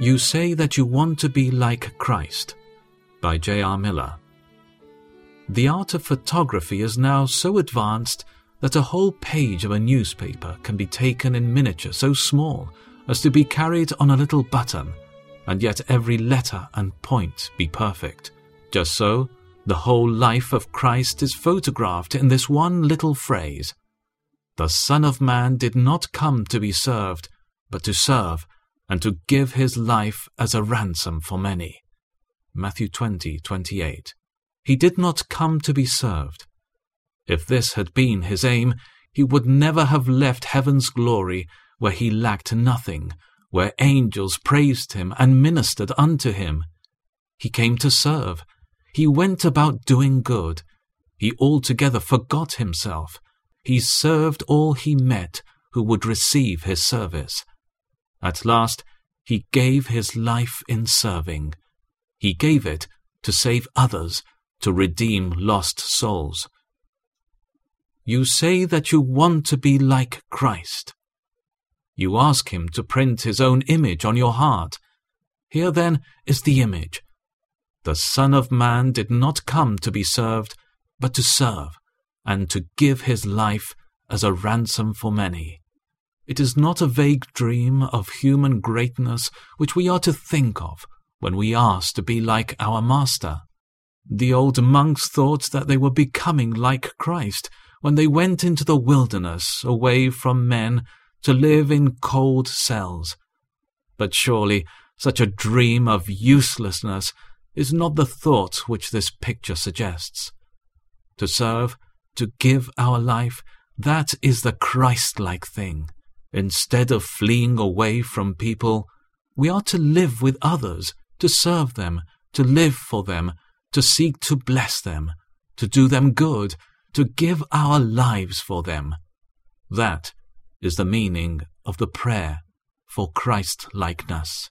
You say that you want to be like Christ by J.R. Miller. The art of photography is now so advanced that a whole page of a newspaper can be taken in miniature so small as to be carried on a little button, and yet every letter and point be perfect. Just so, the whole life of Christ is photographed in this one little phrase. The Son of Man did not come to be served, but to serve, and to give his life as a ransom for many. Matthew 20, 28. He did not come to be served. If this had been his aim, he would never have left heaven's glory, where he lacked nothing, where angels praised him and ministered unto him. He came to serve. He went about doing good. He altogether forgot himself. He served all he met who would receive his service. At last, he gave his life in serving. He gave it to save others, to redeem lost souls. You say that you want to be like Christ. You ask him to print his own image on your heart. Here then is the image. The Son of Man did not come to be served, but to serve, and to give his life as a ransom for many. It is not a vague dream of human greatness which we are to think of when we ask to be like our Master. The old monks thought that they were becoming like Christ when they went into the wilderness away from men to live in cold cells. But surely such a dream of uselessness is not the thought which this picture suggests. To serve, to give our life, that is the Christ-like thing. Instead of fleeing away from people, we are to live with others, to serve them, to live for them, to seek to bless them, to do them good, to give our lives for them. That is the meaning of the prayer for Christ likeness.